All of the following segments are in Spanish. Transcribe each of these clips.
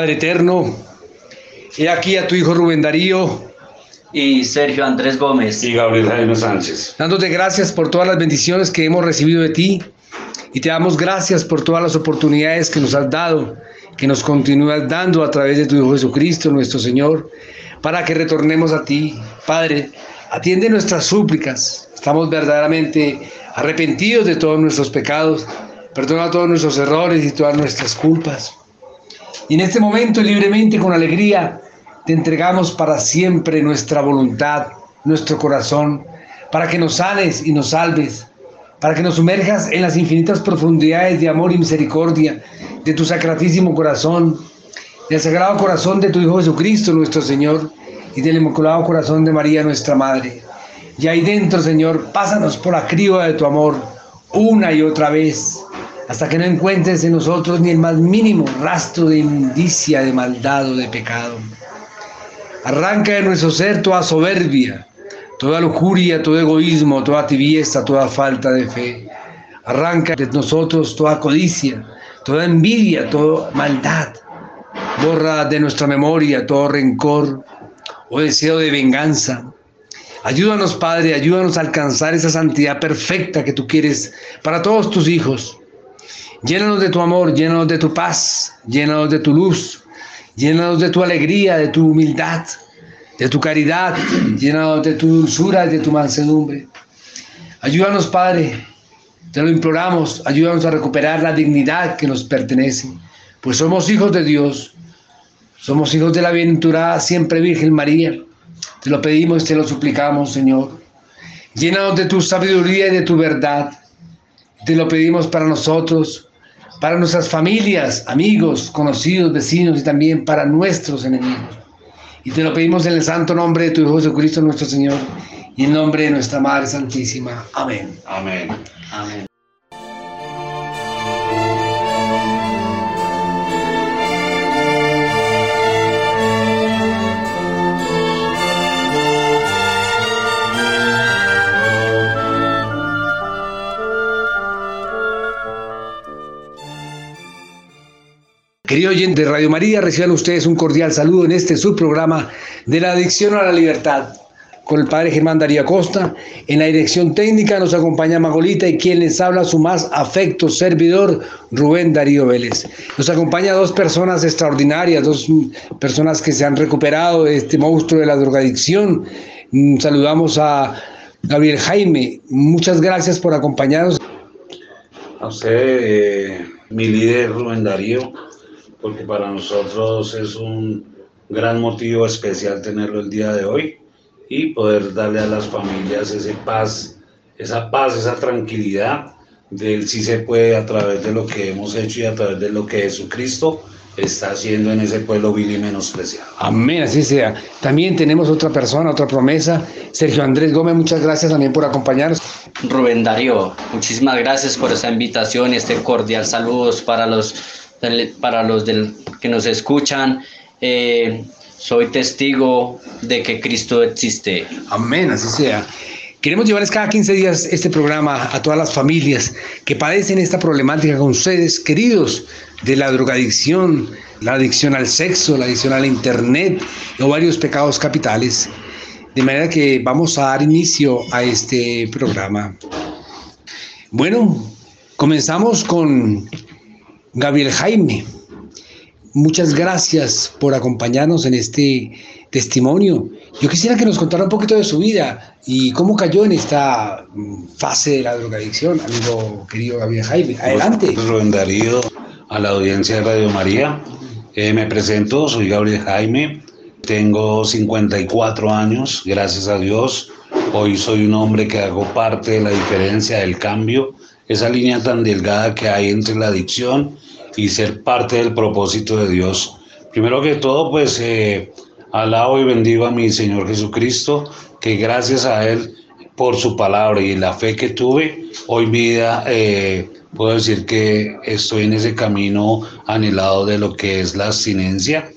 Padre eterno, he aquí a tu hijo Rubén Darío y Sergio Andrés Gómez y Gabriel Jaime Sánchez. Dándote gracias por todas las bendiciones que hemos recibido de ti y te damos gracias por todas las oportunidades que nos has dado, que nos continúas dando a través de tu Hijo Jesucristo, nuestro Señor, para que retornemos a ti. Padre, atiende nuestras súplicas. Estamos verdaderamente arrepentidos de todos nuestros pecados. Perdona todos nuestros errores y todas nuestras culpas. Y en este momento, libremente, con alegría, te entregamos para siempre nuestra voluntad, nuestro corazón, para que nos sanes y nos salves, para que nos sumerjas en las infinitas profundidades de amor y misericordia de tu sacratísimo corazón, del sagrado corazón de tu Hijo Jesucristo, nuestro Señor, y del inmaculado corazón de María, nuestra Madre. Y ahí dentro, Señor, pásanos por la criba de tu amor, una y otra vez, hasta que no encuentres en nosotros ni el más mínimo rastro de indicia de maldad o de pecado. Arranca de nuestro ser toda soberbia, toda lujuria, todo egoísmo, toda tibieza, toda falta de fe. Arranca de nosotros toda codicia, toda envidia, toda maldad. Borra de nuestra memoria todo rencor o deseo de venganza. Ayúdanos, Padre, ayúdanos a alcanzar esa santidad perfecta que tú quieres para todos tus hijos. Llénanos de tu amor, llénanos de tu paz, llénanos de tu luz, llénanos de tu alegría, de tu humildad, de tu caridad, llénanos de tu dulzura y de tu mansedumbre. Ayúdanos, Padre, te lo imploramos, ayúdanos a recuperar la dignidad que nos pertenece, pues somos hijos de Dios, somos hijos de la bienaventurada siempre Virgen María. Te lo pedimos te lo suplicamos, Señor. Llénanos de tu sabiduría y de tu verdad. Te lo pedimos para nosotros, para nuestras familias, amigos, conocidos, vecinos y también para nuestros enemigos. Y te lo pedimos en el santo nombre de tu Hijo Jesucristo nuestro Señor y en nombre de nuestra Madre Santísima. Amén. Amén. Amén. Querido oyente de Radio María, reciban ustedes un cordial saludo en este subprograma de la adicción a la libertad con el padre Germán Darío Acosta. En la dirección técnica nos acompaña Magolita y quien les habla su más afecto servidor, Rubén Darío Vélez. Nos acompaña dos personas extraordinarias, dos personas que se han recuperado de este monstruo de la drogadicción. Mm, saludamos a Gabriel Jaime. Muchas gracias por acompañarnos. A usted, eh, mi líder Rubén Darío porque para nosotros es un gran motivo especial tenerlo el día de hoy y poder darle a las familias ese paz, esa paz, esa tranquilidad del sí se puede a través de lo que hemos hecho y a través de lo que Jesucristo está haciendo en ese pueblo vil y menospreciado. Amén, así sea. También tenemos otra persona, otra promesa. Sergio Andrés Gómez, muchas gracias también por acompañarnos. Rubén Darío, muchísimas gracias por esta invitación y este cordial saludos para los para los que nos escuchan. Eh, soy testigo de que Cristo existe. Amén, así sea. Queremos llevarles cada 15 días este programa a todas las familias que padecen esta problemática con ustedes, queridos, de la drogadicción, la adicción al sexo, la adicción al internet o varios pecados capitales. De manera que vamos a dar inicio a este programa. Bueno, comenzamos con Gabriel Jaime, muchas gracias por acompañarnos en este testimonio. Yo quisiera que nos contara un poquito de su vida y cómo cayó en esta mm, fase de la drogadicción, amigo querido Gabriel Jaime. Adelante. Rubén Darío, a la audiencia de Radio María. Eh, me presento, soy Gabriel Jaime, tengo 54 años, gracias a Dios. Hoy soy un hombre que hago parte de la diferencia, del cambio esa línea tan delgada que hay entre la adicción y ser parte del propósito de Dios. Primero que todo, pues eh, alabo y bendigo a mi Señor Jesucristo, que gracias a Él, por su palabra y la fe que tuve, hoy vida eh, puedo decir que estoy en ese camino anhelado de lo que es la abstinencia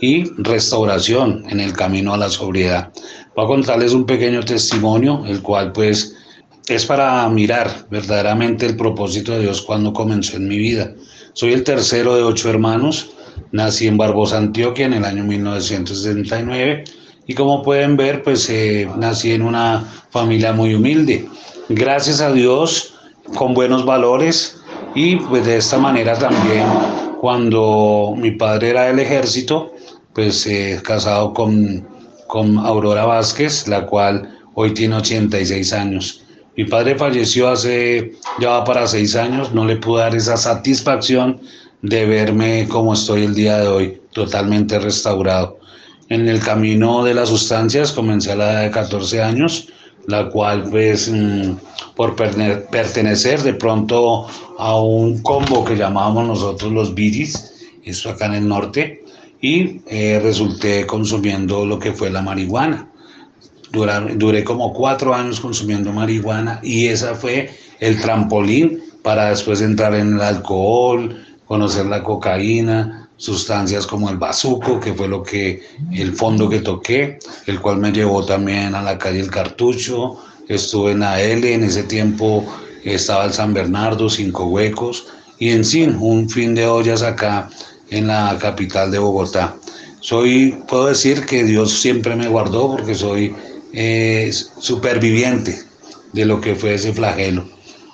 y restauración en el camino a la sobriedad. Voy a contarles un pequeño testimonio, el cual pues es para mirar verdaderamente el propósito de Dios cuando comenzó en mi vida. Soy el tercero de ocho hermanos. Nací en Barbosa, Antioquia, en el año 1969 y como pueden ver, pues eh, nací en una familia muy humilde. Gracias a Dios, con buenos valores y pues de esta manera también cuando mi padre era del ejército, pues eh, casado con, con Aurora Vázquez, la cual hoy tiene 86 años. Mi padre falleció hace ya para seis años, no le pude dar esa satisfacción de verme como estoy el día de hoy, totalmente restaurado. En el camino de las sustancias comencé a la edad de 14 años, la cual pues mm, por pertenecer de pronto a un combo que llamábamos nosotros los biris, esto acá en el norte, y eh, resulté consumiendo lo que fue la marihuana. Duré como cuatro años consumiendo marihuana y esa fue el trampolín para después entrar en el alcohol, conocer la cocaína, sustancias como el bazuco, que fue lo que el fondo que toqué, el cual me llevó también a la calle El Cartucho, estuve en AL, en ese tiempo estaba el San Bernardo, Cinco Huecos, y en fin, un fin de ollas acá en la capital de Bogotá. Soy, puedo decir que Dios siempre me guardó porque soy superviviente de lo que fue ese flagelo.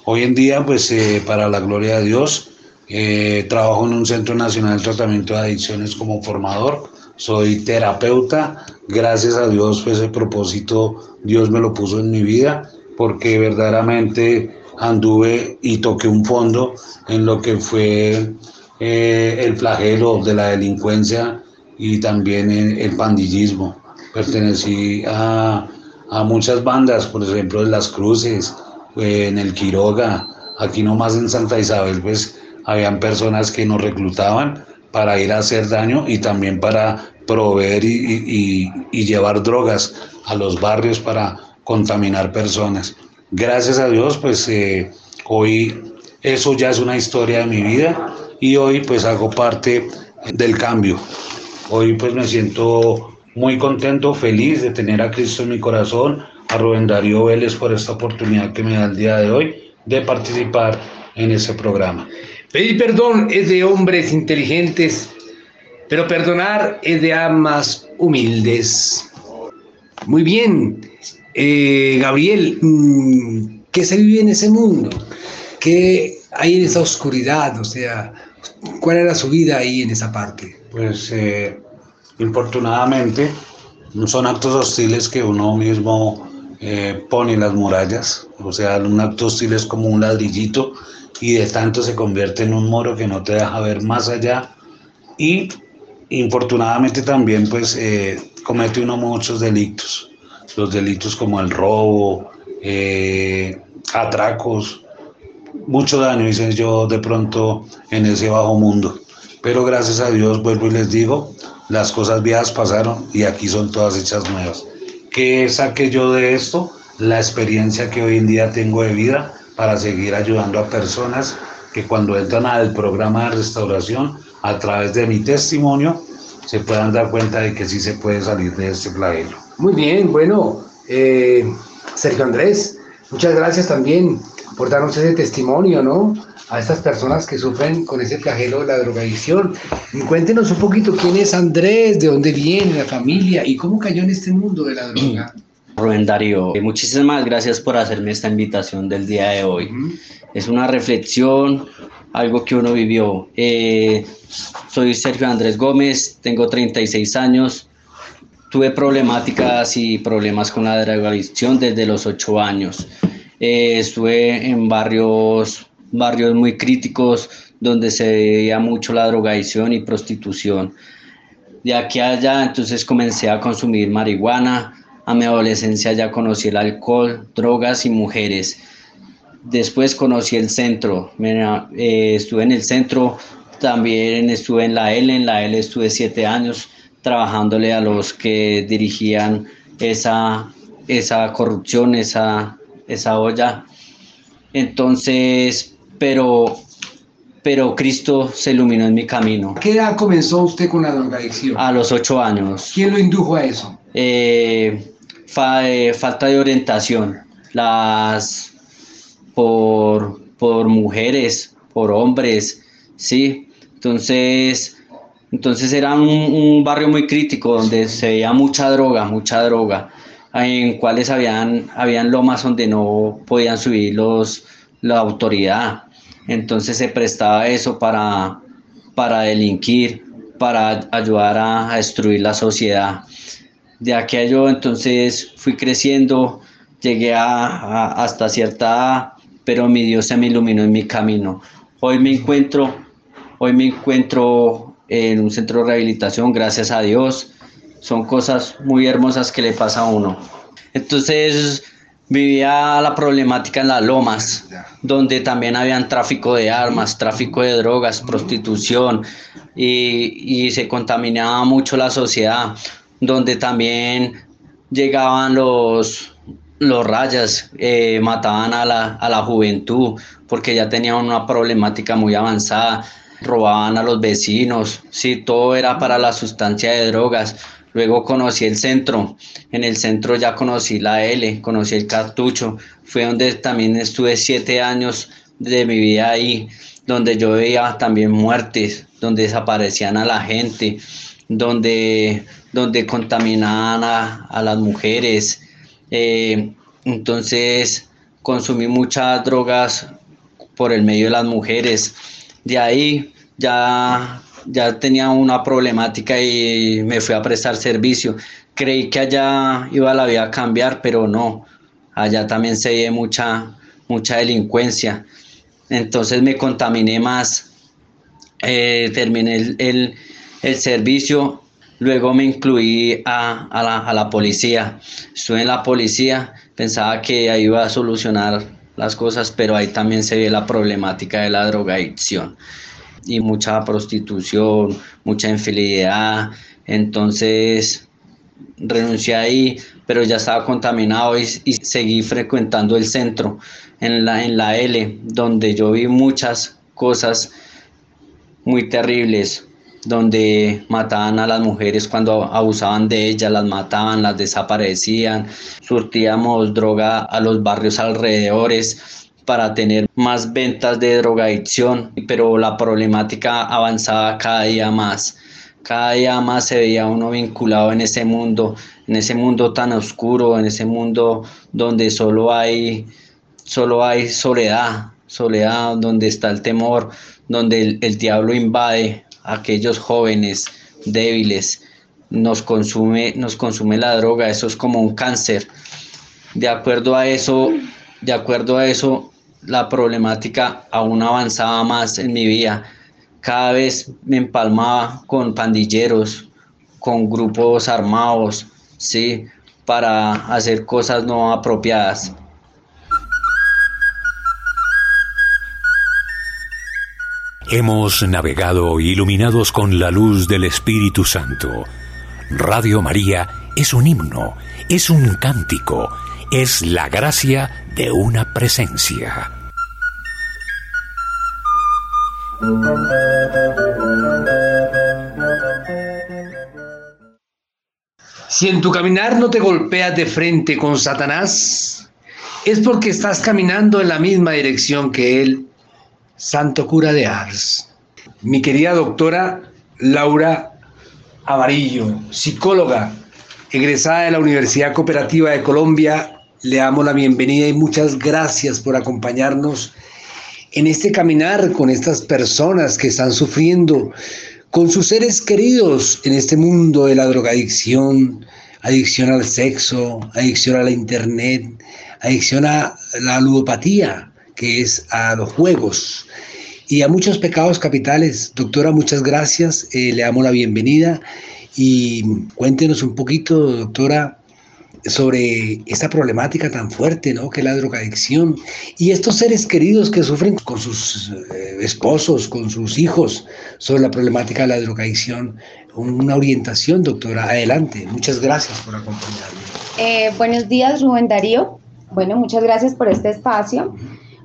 Hoy en día, pues eh, para la gloria de Dios, eh, trabajo en un Centro Nacional de Tratamiento de Adicciones como formador. Soy terapeuta. Gracias a Dios, pues ese propósito Dios me lo puso en mi vida porque verdaderamente anduve y toqué un fondo en lo que fue eh, el flagelo de la delincuencia y también el pandillismo. Pertenecí a, a muchas bandas, por ejemplo, en Las Cruces, en el Quiroga, aquí nomás en Santa Isabel, pues habían personas que nos reclutaban para ir a hacer daño y también para proveer y, llevar drogas a los barrios para contaminar personas. Gracias a Dios, pues eh, hoy eso ya es una historia de mi vida y hoy pues hago parte del cambio. Hoy pues me siento muy contento, feliz de tener a Cristo en mi corazón, a Rubén Darío Vélez por esta oportunidad que me da el día de hoy de participar en ese programa. Pedir perdón es de hombres inteligentes, pero perdonar es de almas humildes. Muy bien, eh, Gabriel, mm, ¿qué se vive en ese mundo? ¿Qué hay en esa oscuridad? O sea, ¿cuál era su vida ahí en esa parte? Pues, eh, infortunadamente, son actos hostiles que uno mismo eh, pone en las murallas. O sea, un acto hostil es como un ladrillito y de tanto se convierte en un moro que no te deja ver más allá y infortunadamente también pues eh, comete uno muchos delitos, los delitos como el robo, eh, atracos, mucho daño hice yo de pronto en ese bajo mundo. Pero gracias a Dios, vuelvo y les digo, las cosas viejas pasaron y aquí son todas hechas nuevas. ¿Qué saqué yo de esto? La experiencia que hoy en día tengo de vida para seguir ayudando a personas que cuando entran al programa de restauración, a través de mi testimonio, se puedan dar cuenta de que sí se puede salir de este flagelo. Muy bien, bueno, eh, Sergio Andrés, muchas gracias también por darnos ese testimonio, ¿no? A estas personas que sufren con ese flagelo de la drogadicción. cuéntenos un poquito quién es Andrés, de dónde viene la familia y cómo cayó en este mundo de la droga. Rubén Darío, muchísimas gracias por hacerme esta invitación del día de hoy. Es una reflexión, algo que uno vivió. Eh, soy Sergio Andrés Gómez, tengo 36 años. Tuve problemáticas y problemas con la drogadicción desde los 8 años. Eh, estuve en barrios, barrios muy críticos donde se veía mucho la drogadicción y prostitución. De aquí a allá entonces comencé a consumir marihuana, a mi adolescencia ya conocí el alcohol, drogas y mujeres. Después conocí el centro. Eh, estuve en el centro, también estuve en la L. En la L estuve siete años trabajándole a los que dirigían esa, esa corrupción, esa, esa olla. Entonces, pero, pero Cristo se iluminó en mi camino. ¿Qué edad comenzó usted con la drogadicción? A los ocho años. ¿Quién lo indujo a eso? Eh, eh, falta de orientación, las por, por mujeres, por hombres, ¿sí? Entonces, Entonces era un, barrio muy crítico donde se veía mucha droga, mucha droga, en cuales habían, habían lomas donde no podían subir los, la autoridad. Entonces se prestaba eso para, para delinquir, para ayudar a, destruir la sociedad. De aquello entonces fui creciendo, llegué a, hasta cierta pero mi Dios se me iluminó en mi camino. Hoy me encuentro, hoy me encuentro en un centro de rehabilitación, gracias a Dios. Son cosas muy hermosas que le pasa a uno. Entonces vivía la problemática en las lomas, donde también habían tráfico de armas, tráfico de drogas, prostitución y, y se contaminaba mucho la sociedad, donde también llegaban los, los rayas, eh, mataban a la, a la juventud porque ya tenían una problemática muy avanzada, robaban a los vecinos, sí, todo era para la sustancia de drogas. Luego conocí el centro, en el centro ya conocí la L, conocí el cartucho, fue donde también estuve siete años de mi vida ahí, donde yo veía también muertes, donde desaparecían a la gente, donde, donde contaminaban a, las mujeres. Eh, entonces consumí muchas drogas por el medio de las mujeres. De ahí ya ya tenía una problemática y me fui a prestar servicio. Creí que allá iba la vida a cambiar, pero no. Allá también se ve mucha, mucha delincuencia. Entonces me contaminé más. Eh, terminé el, servicio. Luego me incluí a, la, a la policía. Estuve en la policía. Pensaba que ahí iba a solucionar las cosas, pero ahí también se ve la problemática de la drogadicción y mucha prostitución, mucha infidelidad. Entonces renuncié ahí, pero ya estaba contaminado y, seguí frecuentando el centro en la, en la L, donde yo vi muchas cosas muy terribles, donde mataban a las mujeres cuando abusaban de ellas, las mataban, las desaparecían, surtíamos droga a los barrios alrededores para tener más ventas de drogadicción, pero la problemática avanzaba cada día más. Cada día más se veía uno vinculado en ese mundo, en ese mundo tan oscuro, en ese mundo donde solo hay, solo hay soledad, soledad donde está el temor, donde el, diablo invade aquellos jóvenes débiles, nos consume, nos consume la droga, eso es como un cáncer. De acuerdo a eso, de acuerdo a eso, la problemática aún avanzaba más en mi vida. Cada vez me empalmaba con pandilleros, con grupos armados, ¿sí? Para hacer cosas no apropiadas. Hemos navegado iluminados con la luz del Espíritu Santo. Radio María es un himno, es un cántico, es la gracia de una presencia. Si en tu caminar no te golpeas de frente con Satanás, es porque estás caminando en la misma dirección que él, Santo Cura de Ars. Mi querida doctora Laura Amarillo, psicóloga, egresada de la Universidad Cooperativa de Colombia le damos la bienvenida y muchas gracias por acompañarnos en este caminar con estas personas que están sufriendo, con sus seres queridos en este mundo de la drogadicción, adicción al sexo, adicción a la internet, adicción a la ludopatía, que es a los juegos y a muchos pecados capitales. Doctora, muchas gracias, eh, le damos la bienvenida y cuéntenos un poquito, doctora, sobre esta problemática tan fuerte, ¿no? Que es la drogadicción y estos seres queridos que sufren con sus eh, esposos, con sus hijos, sobre la problemática de la drogadicción. Una orientación, doctora. Adelante. Muchas gracias por acompañarme. Eh, buenos días, Rubén Darío. Bueno, muchas gracias por este espacio.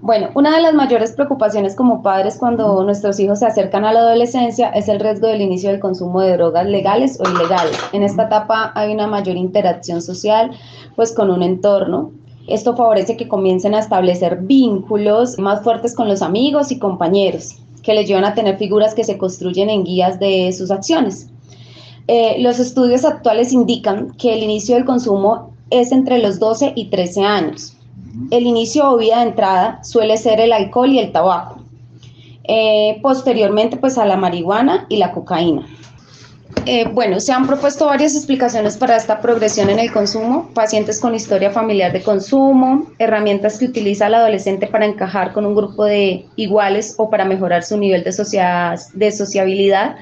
Bueno, una de las mayores preocupaciones como padres cuando nuestros hijos se acercan a la adolescencia es el riesgo del inicio del consumo de drogas legales o ilegales. En esta etapa hay una mayor interacción social pues con un entorno. Esto favorece que comiencen a establecer vínculos más fuertes con los amigos y compañeros que le llevan a tener figuras que se construyen en guías de sus acciones. Eh, los estudios actuales indican que el inicio del consumo es entre los 12 y 13 años. El inicio o vida de entrada suele ser el alcohol y el tabaco. Eh, posteriormente, pues a la marihuana y la cocaína. Eh, bueno, se han propuesto varias explicaciones para esta progresión en el consumo, pacientes con historia familiar de consumo, herramientas que utiliza el adolescente para encajar con un grupo de iguales o para mejorar su nivel de, de sociabilidad,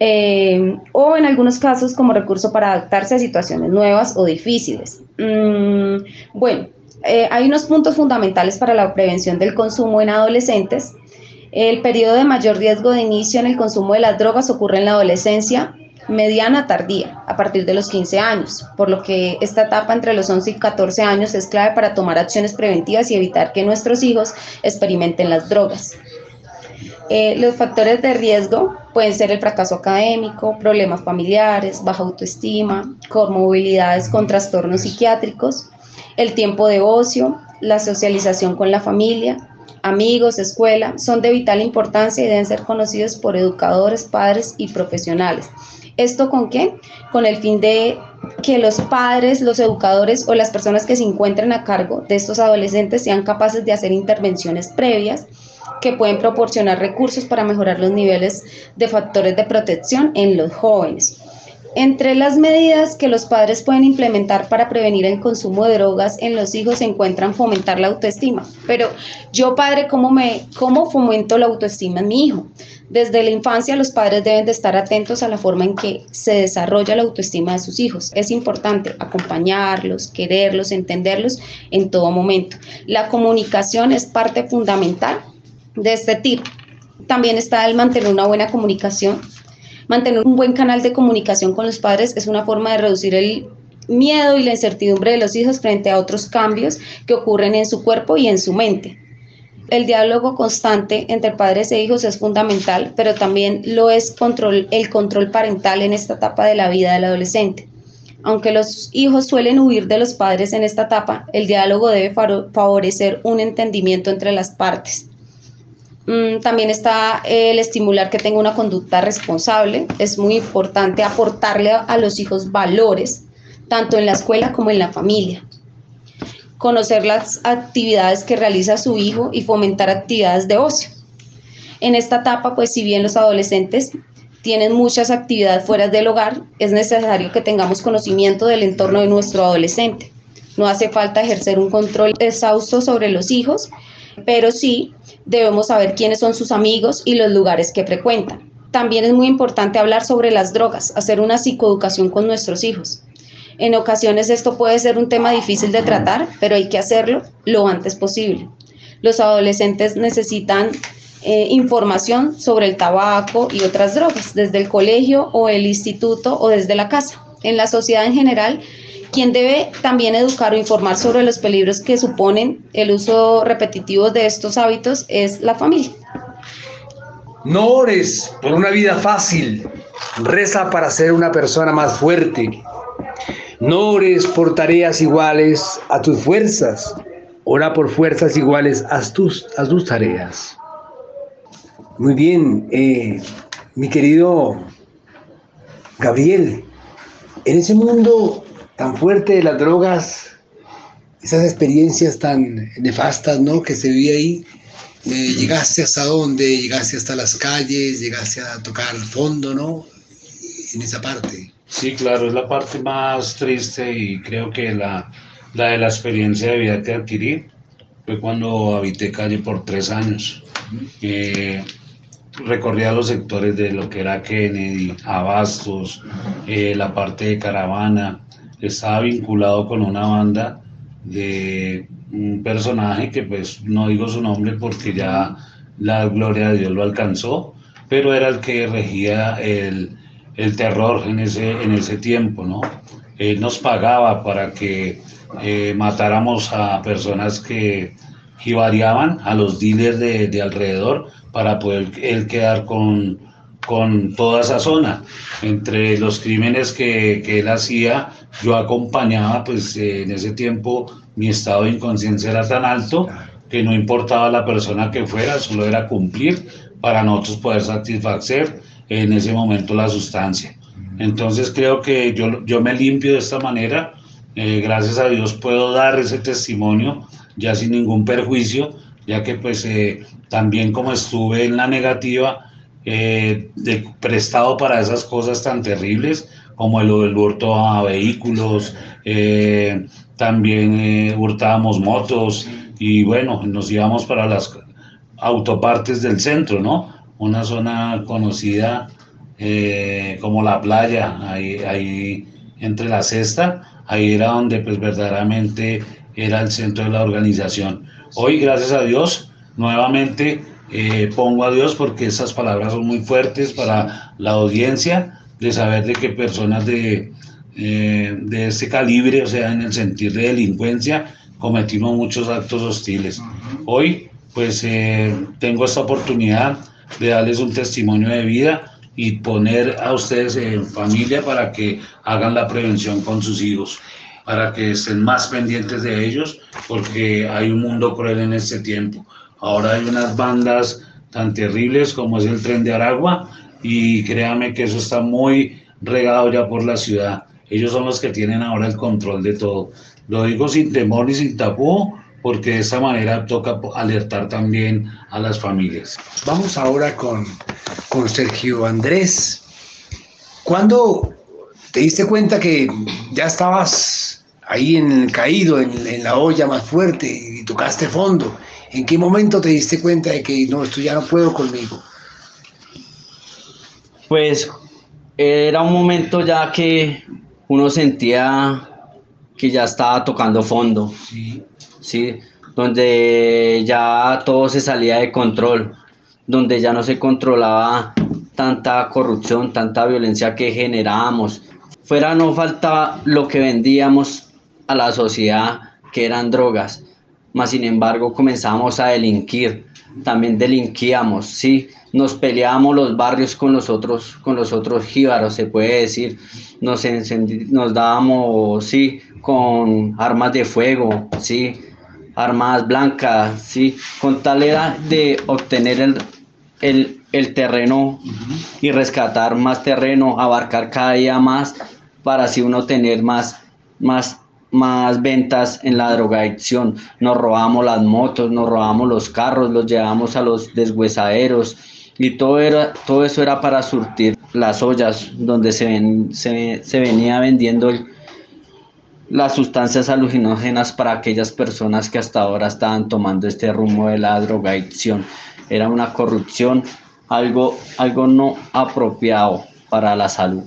eh, o en algunos casos como recurso para adaptarse a situaciones nuevas o difíciles. Mm, bueno, eh, hay unos puntos fundamentales para la prevención del consumo en adolescentes. El periodo de mayor riesgo de inicio en el consumo de las drogas ocurre en la adolescencia mediana tardía, a partir de los 15 años, por lo que esta etapa entre los 11 y 14 años es clave para tomar acciones preventivas y evitar que nuestros hijos experimenten las drogas. Eh, los factores de riesgo pueden ser el fracaso académico, problemas familiares, baja autoestima, comorbilidades con trastornos psiquiátricos, el tiempo de ocio, la socialización con la familia, amigos, escuela, son de vital importancia y deben ser conocidos por educadores, padres y profesionales. ¿Esto con qué? Con el fin de que los padres, los educadores o las personas que se encuentren a cargo de estos adolescentes sean capaces de hacer intervenciones previas que pueden proporcionar recursos para mejorar los niveles de factores de protección en los jóvenes. Entre las medidas que los padres pueden implementar para prevenir el consumo de drogas en los hijos se encuentran fomentar la autoestima. Pero yo, padre, ¿cómo, me, cómo fomento la autoestima en mi hijo? Desde la infancia los padres deben de estar atentos a la forma en que se desarrolla la autoestima de sus hijos. Es importante acompañarlos, quererlos, entenderlos en todo momento. La comunicación es parte fundamental de este tipo. También está el mantener una buena comunicación. Mantener un buen canal de comunicación con los padres es una forma de reducir el miedo y la incertidumbre de los hijos frente a otros cambios que ocurren en su cuerpo y en su mente. El diálogo constante entre padres e hijos es fundamental, pero también lo es el control parental en esta etapa de la vida del adolescente. Aunque los hijos suelen huir de los padres en esta etapa, el diálogo debe favorecer un entendimiento entre las partes. Mm, también está el estimular que tenga una conducta responsable. Es muy importante aportarle a los hijos valores, tanto en la escuela como en la familia. Conocer las actividades que realiza su hijo y fomentar actividades de ocio. En esta etapa, pues si bien los adolescentes tienen muchas actividades fuera del hogar, es necesario que tengamos conocimiento del entorno de nuestro adolescente. No hace falta ejercer un control exhausto sobre los hijos, pero sí debemos saber quiénes son sus amigos y los lugares que frecuentan. También es muy importante hablar sobre las drogas, hacer una psicoeducación con nuestros hijos. En ocasiones esto puede ser un tema difícil de tratar, pero hay que hacerlo lo antes posible. Los adolescentes necesitan eh, información sobre el tabaco y otras drogas desde el colegio o el instituto o desde la casa. En la sociedad en general quien debe también educar o informar sobre los peligros que suponen el uso repetitivo de estos hábitos es la familia. No ores por una vida fácil, reza para ser una persona más fuerte. No ores por tareas iguales a tus fuerzas, ora por fuerzas iguales a tus, a tus tareas. Muy bien, eh, mi querido Gabriel, en ese mundo tan fuerte de las drogas, esas experiencias tan nefastas, ¿no? Que se vive ahí. Eh, llegaste hasta dónde, llegaste hasta las calles, llegaste a tocar el fondo, ¿no? En esa parte. Sí, claro, es la parte más triste y creo que la, la de la experiencia de vida que adquirí fue cuando habité calle por tres años. Eh, recorría los sectores de lo que era Kennedy, Abastos, eh, la parte de Caravana, estaba vinculado con una banda de un personaje que pues no digo su nombre porque ya la gloria de Dios lo alcanzó, pero era el que regía el, el terror en ese, en ese tiempo, ¿no? Él nos pagaba para que eh, matáramos a personas que variaban a los dealers de, de alrededor para poder él quedar con, con toda esa zona. Entre los crímenes que, que él hacía, yo acompañaba, pues eh, en ese tiempo mi estado de inconsciencia era tan alto que no importaba la persona que fuera, solo era cumplir para nosotros poder satisfacer en ese momento la sustancia. Entonces creo que yo, yo me limpio de esta manera, eh, gracias a Dios puedo dar ese testimonio ya sin ningún perjuicio, ya que pues eh, también como estuve en la negativa, eh, de, prestado para esas cosas tan terribles como el, el hurto a vehículos, también hurtábamos motos y bueno, nos íbamos para las autopartes del centro, ¿no? Una zona conocida eh, como la playa, ahí, ahí entre la cesta, ahí era donde pues verdaderamente era el centro de la organización. Hoy, gracias a Dios, nuevamente eh, pongo a Dios porque esas palabras son muy fuertes para la audiencia, de saber de que personas de, eh, de este calibre, o sea, en el sentir de delincuencia, cometimos muchos actos hostiles. Hoy, pues, tengo esta oportunidad de darles un testimonio de vida y poner a ustedes en familia para que hagan la prevención con sus hijos, para que estén más pendientes de ellos, porque hay un mundo cruel en este tiempo. Ahora hay unas bandas tan terribles como es el tren de Aragua y créame que eso está muy regado ya por la ciudad. Ellos son los que tienen ahora el control de todo. Lo digo sin temor ni sin tapú, porque de esa manera toca alertar también a las familias. Vamos ahora con, con Sergio Andrés. ¿Cuándo te diste cuenta que ya estabas ahí en caído en, en, la olla más fuerte y tocaste fondo? ¿En qué momento te diste cuenta de que no, esto ya no puedo conmigo? Pues era un momento ya que uno sentía que ya estaba tocando fondo. Sí. ¿sí? donde ya todo se salía de control, donde ya no se controlaba tanta corrupción, tanta violencia que generábamos. Fuera no faltaba lo que vendíamos a la sociedad, que eran drogas, más sin embargo comenzamos a delinquir, también delinquíamos, ¿sí? Nos peleábamos los barrios con los otros, con los otros jíbaros, se puede decir, nos, nos dábamos, sí, con armas de fuego, sí, armadas blancas, ¿sí? con tal era de obtener el, el, terreno y rescatar más terreno, abarcar cada día más para así uno tener más, más, más ventas en la drogadicción. Nos robamos las motos, nos robamos los carros, los llevamos a los deshuesaderos y todo, era, todo eso era para surtir las ollas donde se, ven, se, se venía vendiendo el las sustancias alucinógenas para aquellas personas que hasta ahora estaban tomando este rumbo de la drogadicción. Era una corrupción, algo, algo no apropiado para la salud.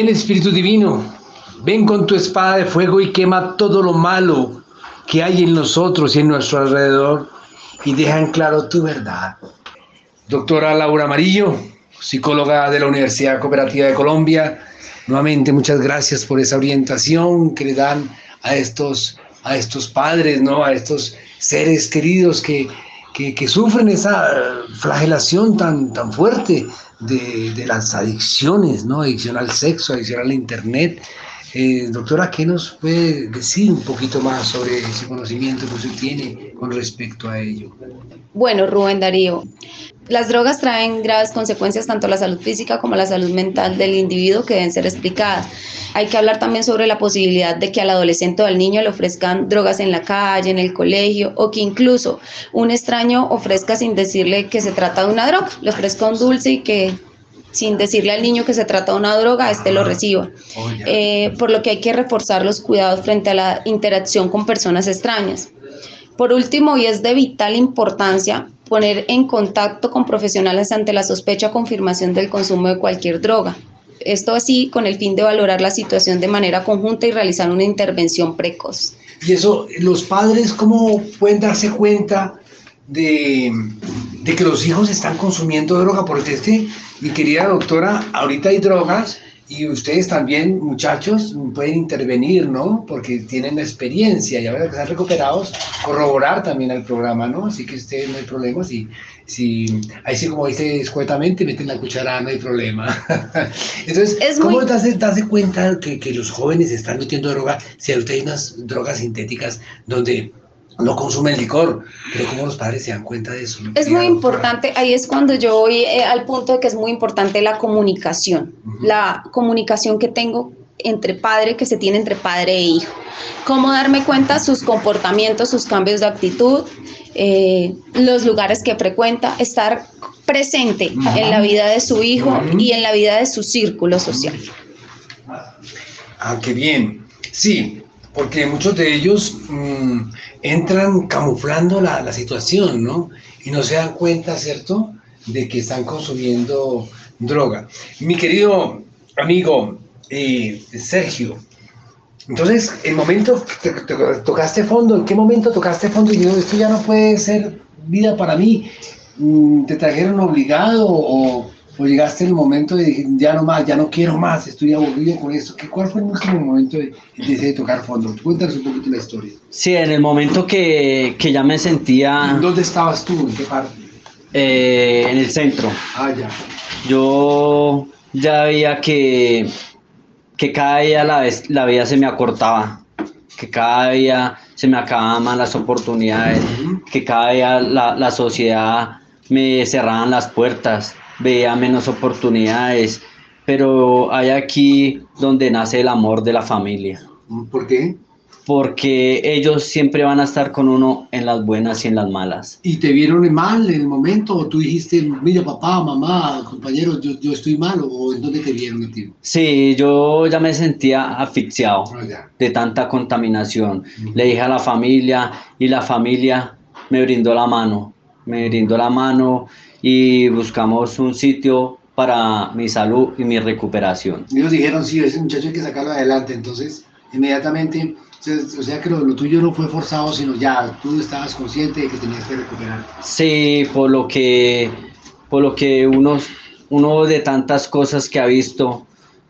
Ven Espíritu Divino, ven con tu espada de fuego y quema todo lo malo que hay en nosotros y en nuestro alrededor y deja en claro tu verdad. Doctora Laura Amarillo, psicóloga de la Universidad Cooperativa de Colombia, nuevamente muchas gracias por esa orientación que le dan a estos, a estos padres, ¿no? a estos seres queridos que, que, sufren esa flagelación tan, tan fuerte de, las adicciones, ¿no? Adicción al sexo, adicción al internet. Eh, doctora, ¿qué nos puede decir un poquito más sobre ese conocimiento que usted tiene con respecto a ello? Bueno, Rubén Darío, las drogas traen graves consecuencias tanto a la salud física como a la salud mental del individuo que deben ser explicadas. Hay que hablar también sobre la posibilidad de que al adolescente o al niño le ofrezcan drogas en la calle, en el colegio, o que incluso un extraño ofrezca sin decirle que se trata de una droga, le ofrezca un dulce y que sin decirle al niño que se trata de una droga, este lo reciba. Oh. Eh, por lo que hay que reforzar los cuidados frente a la interacción con personas extrañas. Por último, y es de vital importancia, poner en contacto con profesionales ante la sospecha o confirmación del consumo de cualquier droga. Esto así con el fin de valorar la situación de manera conjunta y realizar una intervención precoz. Y eso, los padres, ¿cómo pueden darse cuenta de, que los hijos están consumiendo droga? Porque es que, mi querida doctora, ahorita hay drogas y ustedes también, muchachos, pueden intervenir, ¿no? Porque tienen la experiencia y ahora que están recuperados, corroborar también al programa, ¿no? Así que ustedes no hay problema. Si, si, ahí sí, como dice escuetamente, meten la cuchara, no hay problema. Entonces, Es ¿cómo muy- te das, cuenta que, que los jóvenes están metiendo droga? Si ahorita hay unas drogas sintéticas donde no consumen licor, pero ¿cómo los padres se dan cuenta de eso? Es muy importante, ahí es cuando yo voy eh, al punto de que es muy importante la comunicación, la comunicación que tengo entre padre, que se tiene entre padre e hijo. Cómo darme cuenta sus comportamientos, sus cambios de actitud, eh, los lugares que frecuenta, estar presente en la vida de su hijo y en la vida de su círculo social. Ah, qué bien. Sí, porque muchos de ellos mm, entran camuflando la, la situación, ¿no? Y no se dan cuenta, ¿cierto?, de que están consumiendo droga. Mi querido amigo eh, Sergio, entonces, el momento tocaste fondo, ¿en qué momento tocaste fondo y digo, esto ya no puede ser vida para mí? Mm, ¿Te trajeron obligado o, o llegaste el momento de ya no más, ya no quiero más, estoy aburrido con esto? ¿Qué, ¿Cuál fue el último momento de, de, de tocar fondo? Cuéntanos un poquito la historia. Sí, en el momento que, que ya me sentía ¿Dónde estabas tú? ¿En qué parte? eh, en el centro, Ah, ya. yo ya veía que, que cada día la, vez- la vida se me acortaba, que cada día se me acababan más las oportunidades, que cada día la, la sociedad me cerraban las puertas, veía menos oportunidades, pero hay aquí donde nace el amor de la familia, ¿Por qué? porque ellos siempre van a estar con uno en las buenas y en las malas. ¿Y te vieron mal en el momento? ¿O tú dijiste, mira papá, mamá, compañeros, yo, yo estoy mal? ¿O en dónde te vieron ti? Sí, yo ya me sentía asfixiado. Ya. de tanta contaminación. Le dije a la familia y la familia me brindó la mano, me brindó la mano y buscamos un sitio para mi salud y mi recuperación. Ellos dijeron, sí, ese muchacho hay que sacarlo adelante. Entonces, inmediatamente, o sea, que lo, lo tuyo no fue forzado, sino ya tú estabas consciente de que tenías que recuperar. Sí, por lo que, por lo que uno, uno de tantas cosas que ha visto,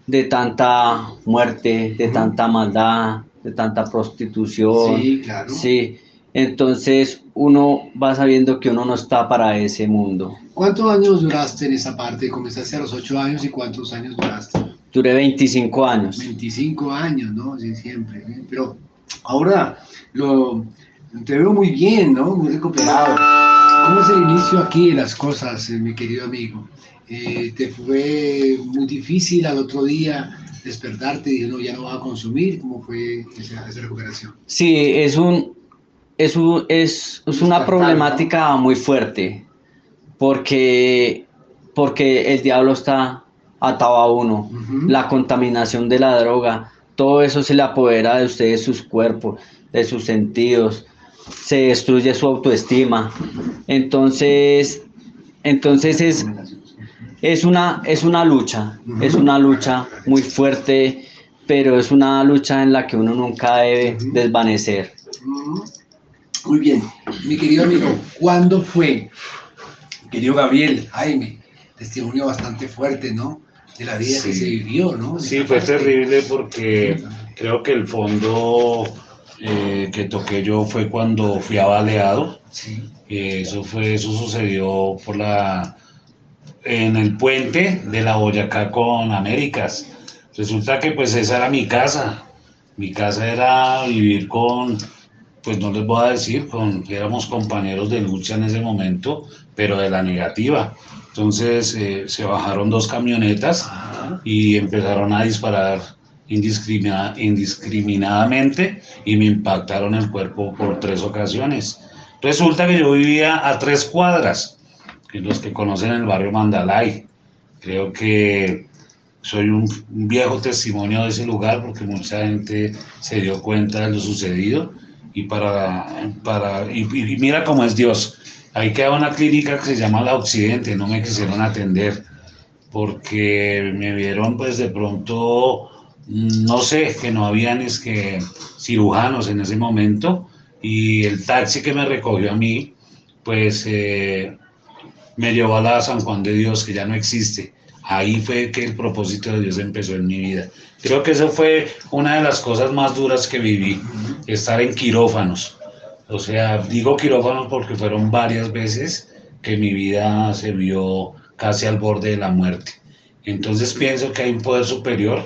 de tanta muerte, de Ujú. tanta maldad, de tanta prostitución. Sí, claro. Sí, entonces uno va sabiendo que uno no está para ese mundo. ¿Cuántos años duraste en esa parte? Comenzaste a los 8 años y cuántos años duraste? Duré 25 años. 25 años, ¿no? Sí, siempre. ¿eh? Pero ahora lo, te veo muy bien, ¿no? Muy recuperado. ¿Cómo es el inicio aquí de las cosas, eh, mi querido amigo? Eh, ¿Te fue muy difícil al otro día despertarte y no, ya no vas a consumir? ¿Cómo fue esa, esa recuperación? Sí, es un es un- es, es una problemática muy fuerte porque porque el diablo está atado a uno. La contaminación de la droga, todo eso se le apodera de ustedes sus cuerpos, de sus sentidos, se destruye su autoestima. Entonces, entonces es es una, es una lucha, es una lucha muy fuerte, pero es una lucha en la que uno nunca debe desvanecer. Muy bien, mi querido amigo, ¿cuándo fue? Querido Gabriel, Jaime, testimonio bastante fuerte, ¿no? De la vida que se vivió, ¿no? Sí, fue parte. terrible porque creo que el fondo eh, que toqué yo fue cuando fui abaleado. Sí. Eh, eso fue, eso sucedió por la en el puente de la Boyacá con Américas. Resulta que pues esa era mi casa. Mi casa era vivir con, pues no les voy a decir, con, éramos compañeros de lucha en ese momento, pero de la negativa. Entonces eh, se bajaron dos camionetas y empezaron a disparar indiscriminadamente y me impactaron el cuerpo por tres ocasiones. Resulta que yo vivía a tres cuadras, que los que conocen el barrio Mandalay. Creo que soy un, viejo testimonio de ese lugar porque mucha gente se dio cuenta de lo sucedido y para, para y, mira cómo es Dios. Ahí queda una clínica que se llama La Occidente, no me quisieron atender porque me vieron pues de pronto, no sé, que no habían es que cirujanos en ese momento y el taxi que me recogió a mí, pues eh, me llevó a la San Juan de Dios, que ya no existe. Ahí fue que el propósito de Dios empezó en mi vida. Creo que eso fue una de las cosas más duras que viví, estar en quirófanos. O sea, digo quirófanos porque fueron varias veces que mi vida se vio casi al borde de la muerte. Entonces pienso que hay un poder superior,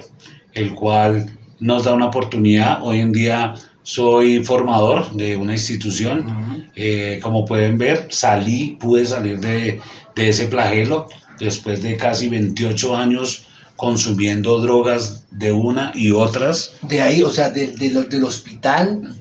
el cual nos da una oportunidad. Hoy en día soy formador de una institución. Eh, como pueden ver, salí, pude salir de, de, ese flagelo después de casi 28 años consumiendo drogas de una y otras. De ahí, o sea, de, del hospital,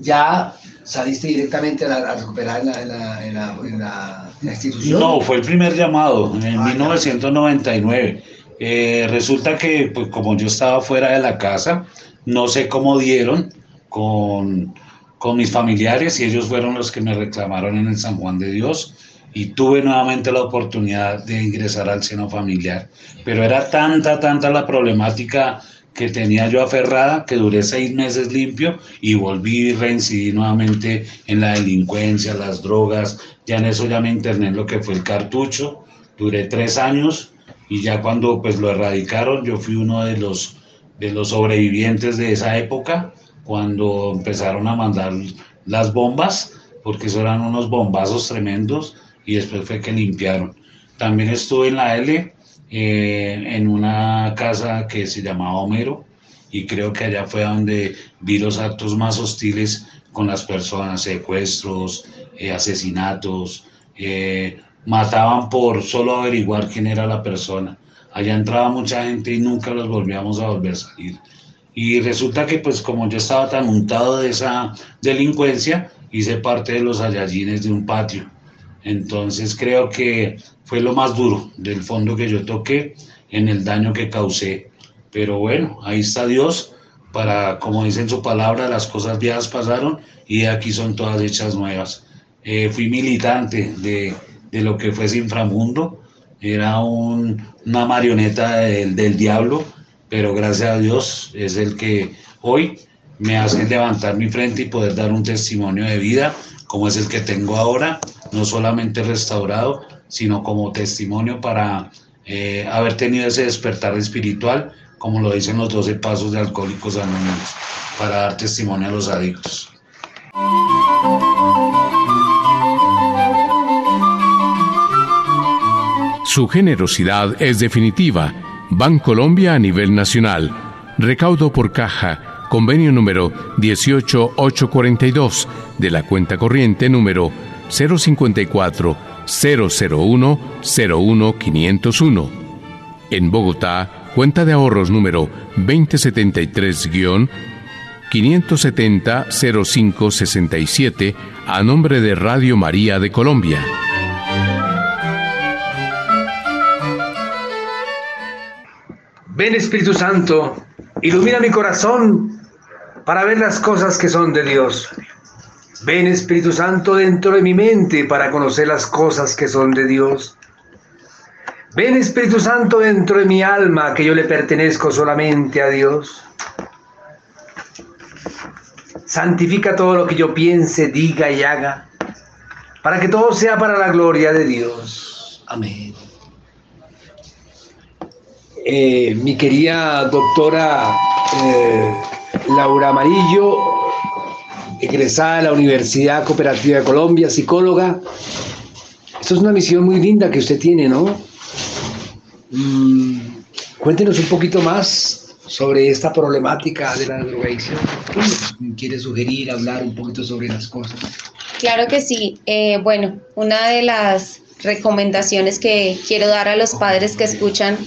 ya saliste directamente a, recuperar en la, en, la, institución. No, fue el primer llamado en 1999. Ah, eh, resulta que, pues, como yo estaba fuera de la casa, no sé cómo dieron con, con mis familiares y ellos fueron los que me reclamaron en el San Juan de Dios y tuve nuevamente la oportunidad de ingresar al seno familiar. Pero era tanta, tanta la problemática que tenía yo aferrada que duré seis meses limpio y volví y reincidí nuevamente en la delincuencia, las drogas, ya en eso ya me interné en lo que fue el cartucho, duré tres años y ya cuando pues lo erradicaron yo fui uno de los de los sobrevivientes de esa época, cuando empezaron a mandar las bombas, porque eso eran unos bombazos tremendos, y después fue que limpiaron. También estuve en la L, eh, en una casa que se llamaba Homero, y creo que allá fue donde vi los actos más hostiles con las personas, secuestros, eh, asesinatos, eh, mataban por solo averiguar quién era la persona. Allá entraba mucha gente y nunca los volvíamos a volver a salir. Y resulta que pues como yo estaba tan untado de esa delincuencia, hice parte de los ayallines de un patio. Entonces creo que fue lo más duro del fondo que yo toqué en el daño que causé. Pero bueno, ahí está Dios para, como dice en su palabra, las cosas viejas pasaron y aquí son todas hechas nuevas. Eh, fui militante de, de, lo que fue ese inframundo, era una marioneta del, del diablo, pero gracias a Dios es el que hoy me hace levantar mi frente y poder dar un testimonio de vida como es el que tengo ahora, no solamente restaurado, sino como testimonio para eh, haber tenido ese despertar espiritual, como lo dicen los 12 pasos de Alcohólicos Anónimos, para dar testimonio a los adictos. Su generosidad es definitiva. Bancolombia a nivel nacional. Recaudo por caja. Convenio número 18842 de la cuenta corriente número 054 001 01 501. En Bogotá, cuenta de ahorros número 2073-570 0567 a nombre de Radio María de Colombia. Ven Espíritu Santo, ilumina mi corazón para ver las cosas que son de Dios. Ven Espíritu Santo dentro de mi mente para conocer las cosas que son de Dios. Ven Espíritu Santo dentro de mi alma, que yo le pertenezco solamente a Dios. Santifica todo lo que yo piense, diga y haga, para que todo sea para la gloria de Dios. Amén. Eh, mi querida doctora eh, Laura Amarillo, egresada de la Universidad Cooperativa de Colombia, psicóloga. Esto es una misión muy linda que usted tiene, ¿no? Mm, cuéntenos un poquito más sobre esta problemática de la drogadicción. ¿Quiere sugerir, hablar un poquito sobre las cosas? Claro que sí. Eh, bueno, una de las recomendaciones que quiero dar a los padres que escuchan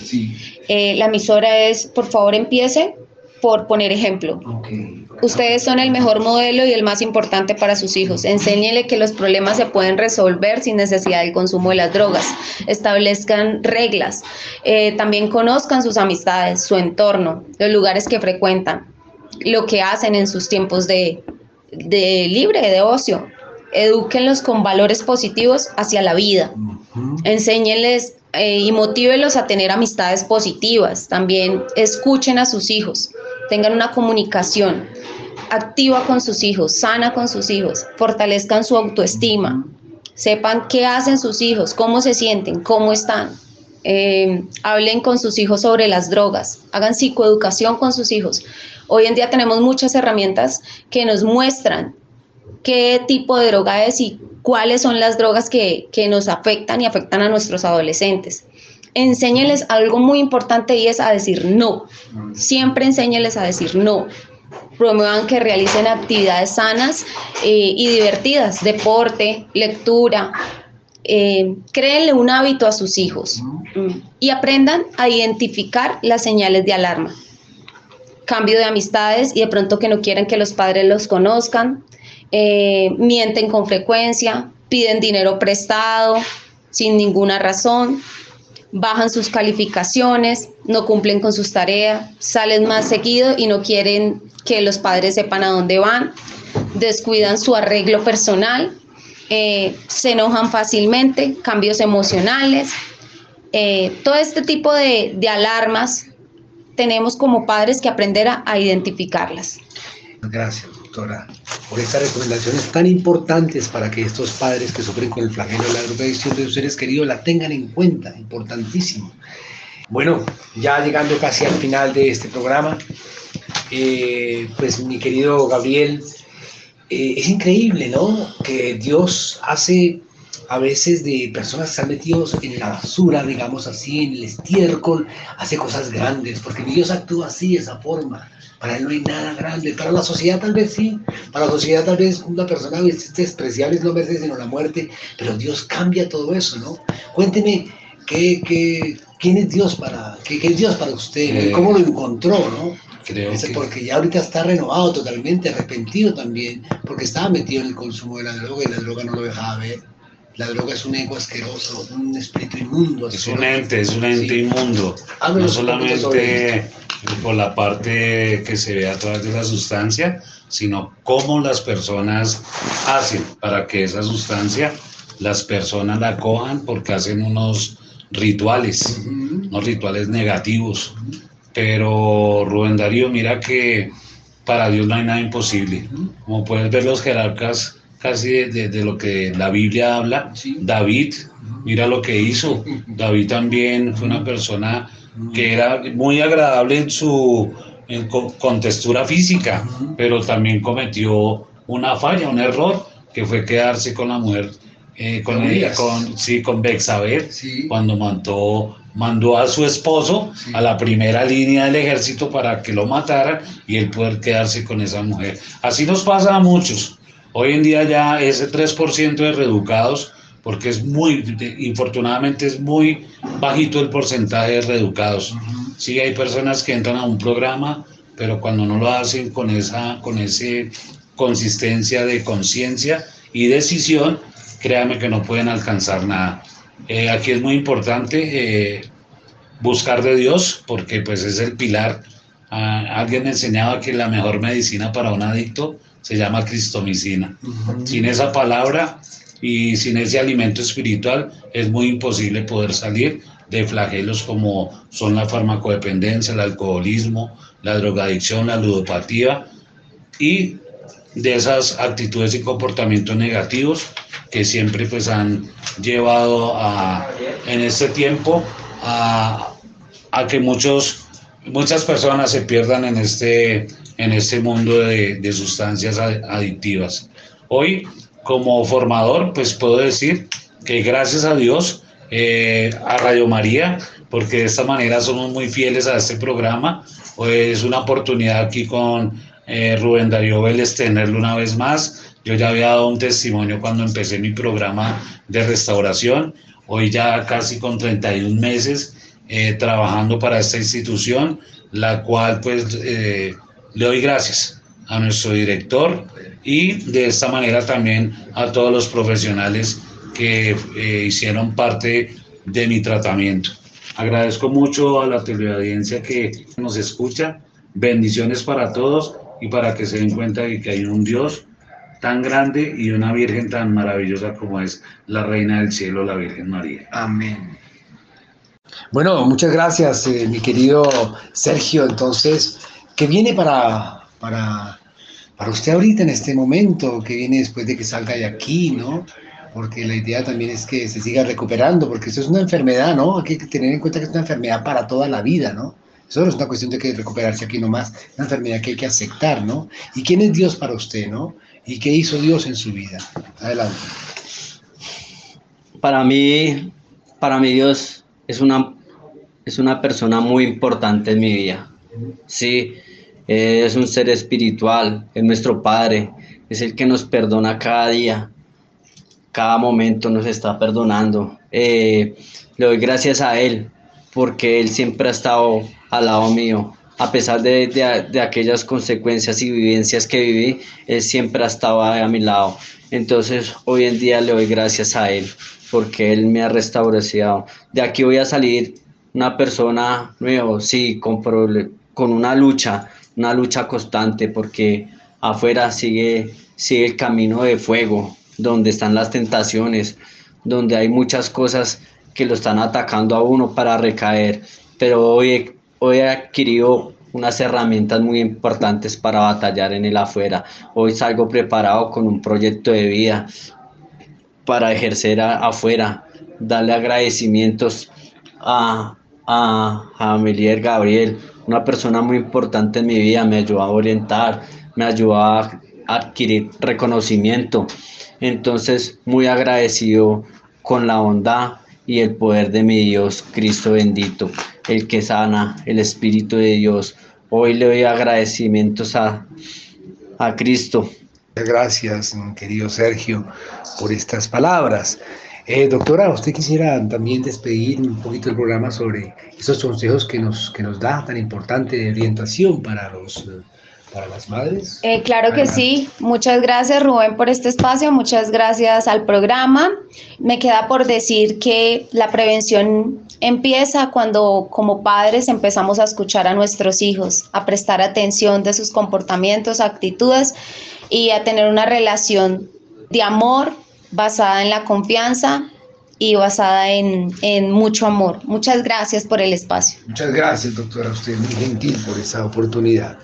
eh, la emisora es, por favor, empiece por poner ejemplo. Ustedes son el mejor modelo y el más importante para sus hijos. Enséñenle que los problemas se pueden resolver sin necesidad del consumo de las drogas. Establezcan reglas. Eh, también conozcan sus amistades, su entorno, los lugares que frecuentan, lo que hacen en sus tiempos de, de libre, de ocio. Edúquenlos con valores positivos hacia la vida. Enséñenles eh, y motívelos a tener amistades positivas. También escuchen a sus hijos, tengan una comunicación activa con sus hijos, sana con sus hijos, fortalezcan su autoestima, sepan qué hacen sus hijos, cómo se sienten, cómo están. Eh, hablen con sus hijos sobre las drogas, hagan psicoeducación con sus hijos. Hoy en día tenemos muchas herramientas que nos muestran qué tipo de droga es y cuáles son las drogas que, nos afectan y afectan a nuestros adolescentes. Enséñeles algo muy importante y es a decir no. Siempre enséñeles a decir no. Promuevan que realicen actividades sanas eh, y divertidas, deporte, lectura. Eh, créenle un hábito a sus hijos mm, y aprendan a identificar las señales de alarma. Cambio de amistades y de pronto que no quieren que los padres los conozcan, eh, mienten con frecuencia, piden dinero prestado sin ninguna razón, bajan sus calificaciones, no cumplen con sus tareas, salen más seguido y no quieren que los padres sepan a dónde van, descuidan su arreglo personal, eh, se enojan fácilmente, cambios emocionales, eh, todo este tipo de, alarmas tenemos como padres que aprender a identificarlas. Gracias por estas recomendaciones tan importantes para que estos padres que sufren con el flagelo de la drogadicción de sus seres queridos la tengan en cuenta, importantísimo. Bueno, ya llegando casi al final de este programa, eh, pues mi querido Gabriel, eh, es increíble, ¿no? Que Dios hace a veces de personas que están metidos en la basura, digamos así, en el estiércol, hace cosas grandes, porque Dios actúa así, de esa forma. Para él no hay nada grande. Para la sociedad tal vez sí. Para la sociedad tal vez una persona despreciable es no merece sino la muerte. Pero Dios cambia todo eso, ¿no? Cuénteme, ¿qué, qué, quién es Dios para, qué, es Dios para usted? ¿Cómo lo encontró, no? Creo que... Porque ya ahorita está renovado totalmente, arrepentido también, porque estaba metido en el consumo de la droga y la droga no lo dejaba ver. La droga es un ego asqueroso, un espíritu inmundo. Es un ente, es un ente inmundo. No solamente por la parte que se ve a través de la sustancia, sino cómo las personas hacen para que esa sustancia las personas la cojan porque hacen unos rituales, unos rituales negativos. Pero Rubén Darío, mira que para Dios no hay nada imposible. Como puedes ver los jerarcas casi de, lo que la Biblia habla, David, mira lo que hizo. David también fue una persona que era muy agradable en su con, textura física, pero también cometió una falla, un error, que fue quedarse con la mujer, eh, con, ella, con, sí, con Bexabel, cuando mandó, mandó a su esposo a la primera línea del ejército para que lo mataran y él poder quedarse con esa mujer. Así nos pasa a muchos. Hoy en día ya ese 3% de reeducados porque es muy, infortunadamente es muy bajito el porcentaje de reeducados. Sí hay personas que entran a un programa, pero cuando no lo hacen con esa, con ese consistencia de conciencia y decisión, créame que no pueden alcanzar nada. Eh, aquí es muy importante eh, buscar de Dios, porque pues es el pilar. Ah, alguien me enseñaba que la mejor medicina para un adicto se llama cristomicina. Sin esa palabra y sin ese alimento espiritual es muy imposible poder salir de flagelos como son la farmacodependencia, el alcoholismo, la drogadicción, la ludopatía y de esas actitudes y comportamientos negativos que siempre pues han llevado a, en este tiempo a, que muchos, muchas personas se pierdan en este, en este mundo de, de sustancias adictivas. Hoy como formador, pues puedo decir que gracias a Dios, eh, a Radio María, porque de esta manera somos muy fieles a este programa. Pues, es una oportunidad aquí con eh, Rubén Darío Vélez tenerlo una vez más. Yo ya había dado un testimonio cuando empecé mi programa de restauración. hoy ya casi con 31 meses eh, trabajando para esta institución, la cual pues le doy gracias a nuestro director y de esta manera también a todos los profesionales que hicieron parte de mi tratamiento. Agradezco mucho a la teleaudiencia que nos escucha. Bendiciones para todos y para que se den cuenta de que hay un Dios tan grande y una Virgen tan maravillosa como es la Reina del Cielo, la Virgen María. Amén. Bueno, muchas gracias, eh, mi querido Sergio. Entonces, ¿qué viene para, para, para usted ahorita en este momento? ¿Qué viene después de que salga de aquí, no? porque la idea también es que se siga recuperando, porque eso es una enfermedad, ¿no? Hay que tener en cuenta que es una enfermedad para toda la vida, ¿no? Eso no es una cuestión de que recuperarse aquí nomás, una enfermedad que hay que aceptar, ¿no? ¿Y quién es Dios para usted, ¿no? ¿Y qué hizo Dios en su vida? Adelante. Para mí, para mí Dios es una, es una persona muy importante en mi vida. Sí, es un ser espiritual, es nuestro Padre, es el que nos perdona cada día cada momento nos está perdonando. Eh, le doy gracias a Él porque Él siempre ha estado al lado mío. A pesar de, de, aquellas consecuencias y vivencias que viví, Él siempre ha estado a mi lado. Entonces, hoy en día le doy gracias a Él porque Él me ha restaurado. De aquí voy a salir una persona nueva, sí, con, con una lucha, una lucha constante, porque afuera sigue, sigue el camino de fuego, donde están las tentaciones, donde hay muchas cosas que lo están atacando a uno para recaer, pero hoy hoy he adquirido unas herramientas muy importantes para batallar en el afuera. Hoy salgo preparado con un proyecto de vida para ejercer afuera, darle agradecimientos a, a, a Gabriel, una persona muy importante en mi vida, me ayudó a orientar, me ayudó a adquirir reconocimiento. Entonces, muy agradecido con la bondad y el poder de mi Dios, Cristo bendito, el que sana, el Espíritu de Dios. Hoy le doy agradecimientos a, a Cristo. Gracias, querido Sergio, por estas palabras. Eh, doctora, ¿usted quisiera también despedir un poquito el programa sobre esos consejos que nos, que nos da tan importante de orientación para los para las madres? Eh, claro que sí. Muchas gracias Rubén por este espacio, muchas gracias al programa. Me queda por decir que la prevención empieza cuando como padres empezamos a escuchar a nuestros hijos, a prestar atención de sus comportamientos, actitudes y a tener una relación de amor basada en la confianza y basada en, en, mucho amor. Muchas gracias por el espacio. Muchas gracias, doctora, usted muy gentil por esa oportunidad.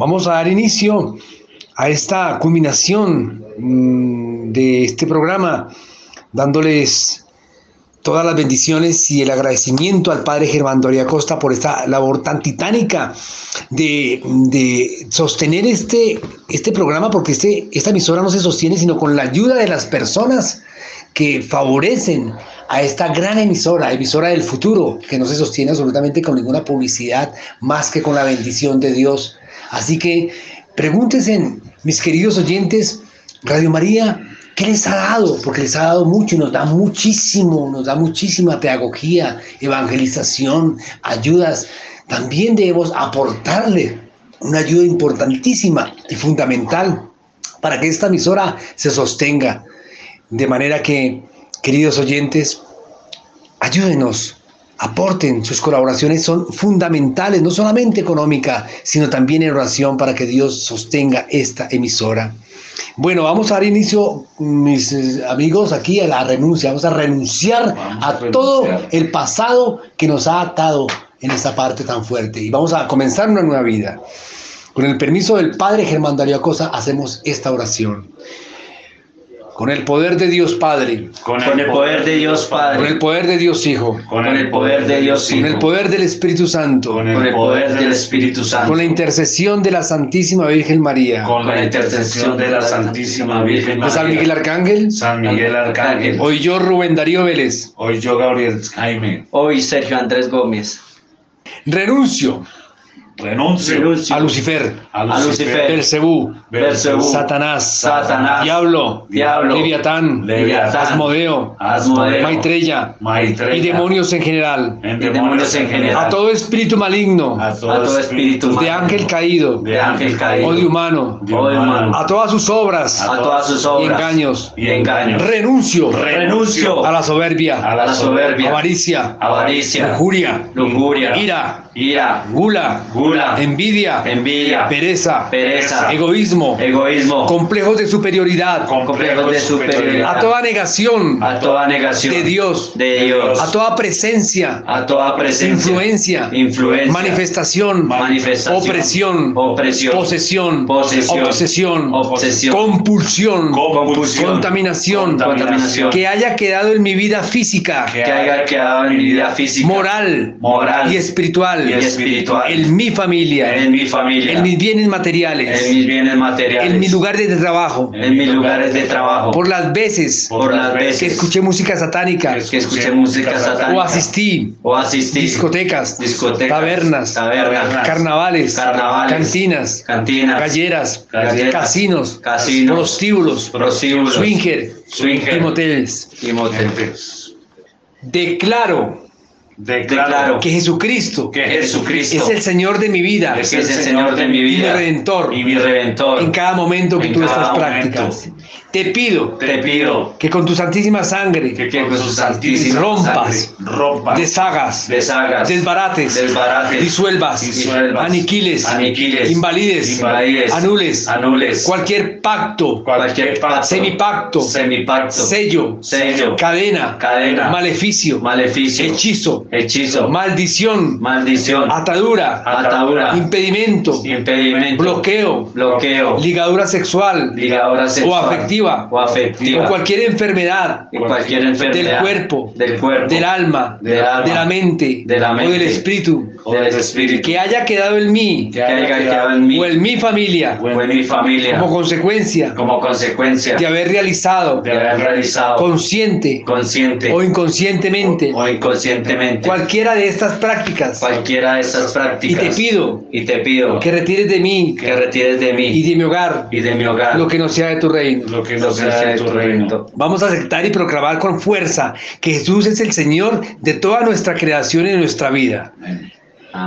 Vamos a dar inicio a esta culminación mm, de este programa, dándoles todas las bendiciones y el agradecimiento al Padre Germán Doria Costa por esta labor tan titánica de, sostener este, este programa, porque este, esta emisora no se sostiene sino con la ayuda de las personas que favorecen a esta gran emisora, emisora del futuro, que no se sostiene absolutamente con ninguna publicidad más que con la bendición de Dios Así que pregúntense, mis queridos oyentes, Radio María, ¿qué les ha dado? Porque les ha dado mucho nos da muchísimo, nos da muchísima pedagogía, evangelización, ayudas. También debemos aportarle una ayuda importantísima y fundamental para que esta emisora se sostenga. De manera que Queridos oyentes, ayúdenos, aporten, sus colaboraciones son fundamentales, no solamente económica, sino también en oración para que Dios sostenga esta emisora. Bueno, vamos a dar inicio, mis eh, amigos, aquí a la renuncia. Vamos a renunciar Vamos a a renunciar. todo el pasado que nos ha atado en esta parte tan fuerte. Y vamos a comenzar una nueva vida. Con el permiso del Padre Germán Darío Acosta, hacemos esta oración. Con el poder de Dios Padre, Con el poder de Dios con Padre, el poder de Dios Hijo, con el poder de Dios con el Hijo, poder del Espíritu Santo, con con el poder del Espíritu Santo, con la intercesión de la Santísima Virgen María, con la intercesión de la Santísima Virgen de San Miguel María, Arcángel, San Miguel Arcángel, hoy yo, Rubén Darío Vélez, hoy yo Gabriel Jaime, hoy Sergio Andrés Gómez, renuncio renuncio. Renuncio a Lucifer, a Lucifer, Belcebú, Satanás, Satanás, Diablo, Diablo, Leviatán, Leviatán, Asmodeo, Asmodeo, Maitreya. Maitreya, y demonios en general, en y demonios en general, a todo espíritu maligno, a a todo espíritu de ángel caído. De ángel caído, o de humano, de humano, a todas sus obras. A todas sus y obras. engaños, y engaños, renuncio. Renuncio. A la soberbia, a la soberbia, avaricia, avaricia, lujuria, lujuria, ira, ira, gula, gula, envidia, envidia, pereza, pereza, egoísmo, egoísmo, complejos de superioridad, complejos de superioridad, a toda negación a toda negación de Dios, de Dios, a toda presencia, a toda presencia, influencia, influencia, manifestación, manifestación, opresión, opresión, posesión, posesión, obsesión, obsesión, compulsión, compulsión, contaminación, contaminación, que haya quedado en mi vida física, que haya quedado en mi vida física, moral moral. y espiritual, y espiritual, en mi familia, en mi familia, en mis bienes en materiales, mis bienes materiales, en mis lugares de trabajo, en mis lugares de trabajo, por las veces por las veces que escuché música satánica. Que escuché música satánica, o asistí. O asistí, discotecas, discotecas, tabernas, tabernas, carnavales, Carnavales, cantinas, cantinas, galleras, galleras, casinos, casinos, prostíbulos, prostíbulos, swinger, swinger, y moteles. y motel. Declaro Declaro que Jesucristo que Jesucristo es el Señor de mi vida es el Señor de mi y mi vida redentor y mi redentor. en cada momento que tú cada estás momento. Te pido Te pido que con tu santísima sangre que con su santísima rompas, sangre rompas, deshagas, deshagas, desbarates, desbarates, disuelvas, disuelvas, aniquiles, aniquiles, invalides, invalides, anules, anules, cualquier pacto, cualquier pacto, semipacto, semipacto, sello, sello, cadena, cadena, maleficio, maleficio, hechizo, hechizo, maldición, maldición, atadura, atadura, impedimento, impedimento, bloqueo, bloqueo, ligadura sexual. Ligadura sexual. afectiva, o afectiva, o cualquier enfermedad. Y cualquier del cuerpo, del cuerpo, del alma, del alma, de la mente, de la o del mente, espíritu, del espíritu. Que haya quedado en mí. Que haya quedado en mí. O en mi familia. O en mi familia. Como consecuencia. Como consecuencia. De haber realizado. De haber realizado. Consciente. Consciente. O inconscientemente. O inconscientemente. Cualquiera de estas prácticas. Cualquiera de estas y te pido y te pido que retires de mí. Que retires de y de mi hogar. Y de mi hogar. Lo que no sea de tu reino. lo que lo no que sea de tu reino. Vamos a aceptar y proclamar con fuerza que Jesús es el Señor de toda nuestra creación y de nuestra vida. amén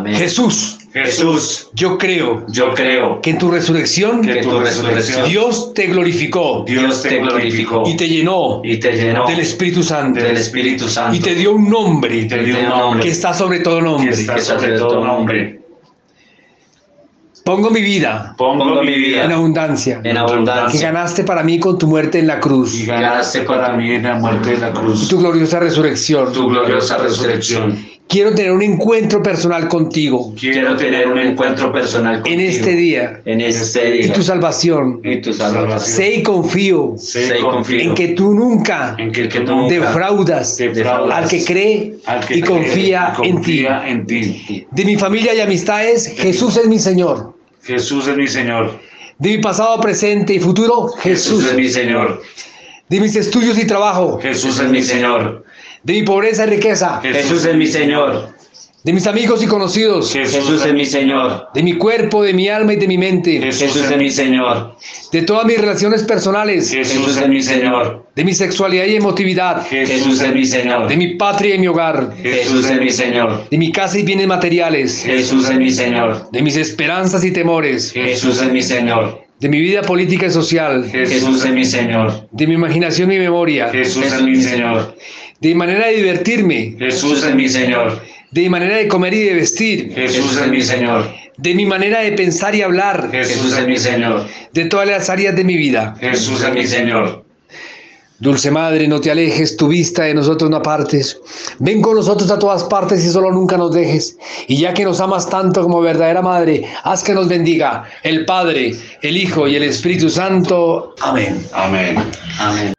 Jesús, Jesús. Yo creo yo creo que en tu resurrección que tu resurrección Dios te glorificó. Dios te glorificó. Y te llenó y te llenó del Espíritu Santo. del Espíritu Santo. Y te dio un nombre. Te dio un nombre. Que está sobre todo que nombre. está sobre todo nombre. Pongo mi vida pongo mi en vida abundancia. en que abundancia ganaste para mí con tu muerte en la y cruz ganaste para mí en la muerte de la y cruz. Tu gloriosa resurrección. tu gloriosa resurrección Quiero tener un encuentro personal contigo quiero tener un encuentro personal en contigo este día en este y día tu salvación. y tu salvación Sé y confío sé y confío en que tú nunca en que, que tú nunca defraudas defraudas al que cree al que y cree confía y en ti. en. De mi familia y amistades, Jesús es mi Señor. Jesús es mi Señor. De mi pasado, presente y futuro, Jesús Jesús. es mi Señor De mis estudios y trabajo, Jesús es mi Señor de mi pobreza y riqueza, Jesús es mi Señor de mis amigos y conocidos, Jesús es mi Señor de mi cuerpo, de mi alma y de mi mente, Jesús es mi Señor de todas mis relaciones personales, Jesús es mi Señor de mi sexualidad y emotividad, Jesús es mi Señor de mi patria y mi hogar, Jesús es mi Señor de mi casa y bienes materiales, Jesús es mi Señor de mis esperanzas y temores, Jesús es mi Señor de mi vida política y social, Jesús es mi Señor. de mi imaginación y memoria, Jesús es mi Señor. De mi manera de divertirme, Jesús es mi Señor. de mi manera de comer y de vestir, Jesús es mi Señor. de mi manera de pensar y hablar, Jesús es mi Señor. de todas las áreas de mi vida. Jesús es mi Señor. Dulce Madre, no te alejes, tu vista de nosotros no apartes. Ven con nosotros a todas partes y solo nunca nos dejes. Y ya que nos amas tanto como verdadera Madre, haz que nos bendiga el Padre, el Hijo y el Espíritu Santo. Amén. Amén. Amén.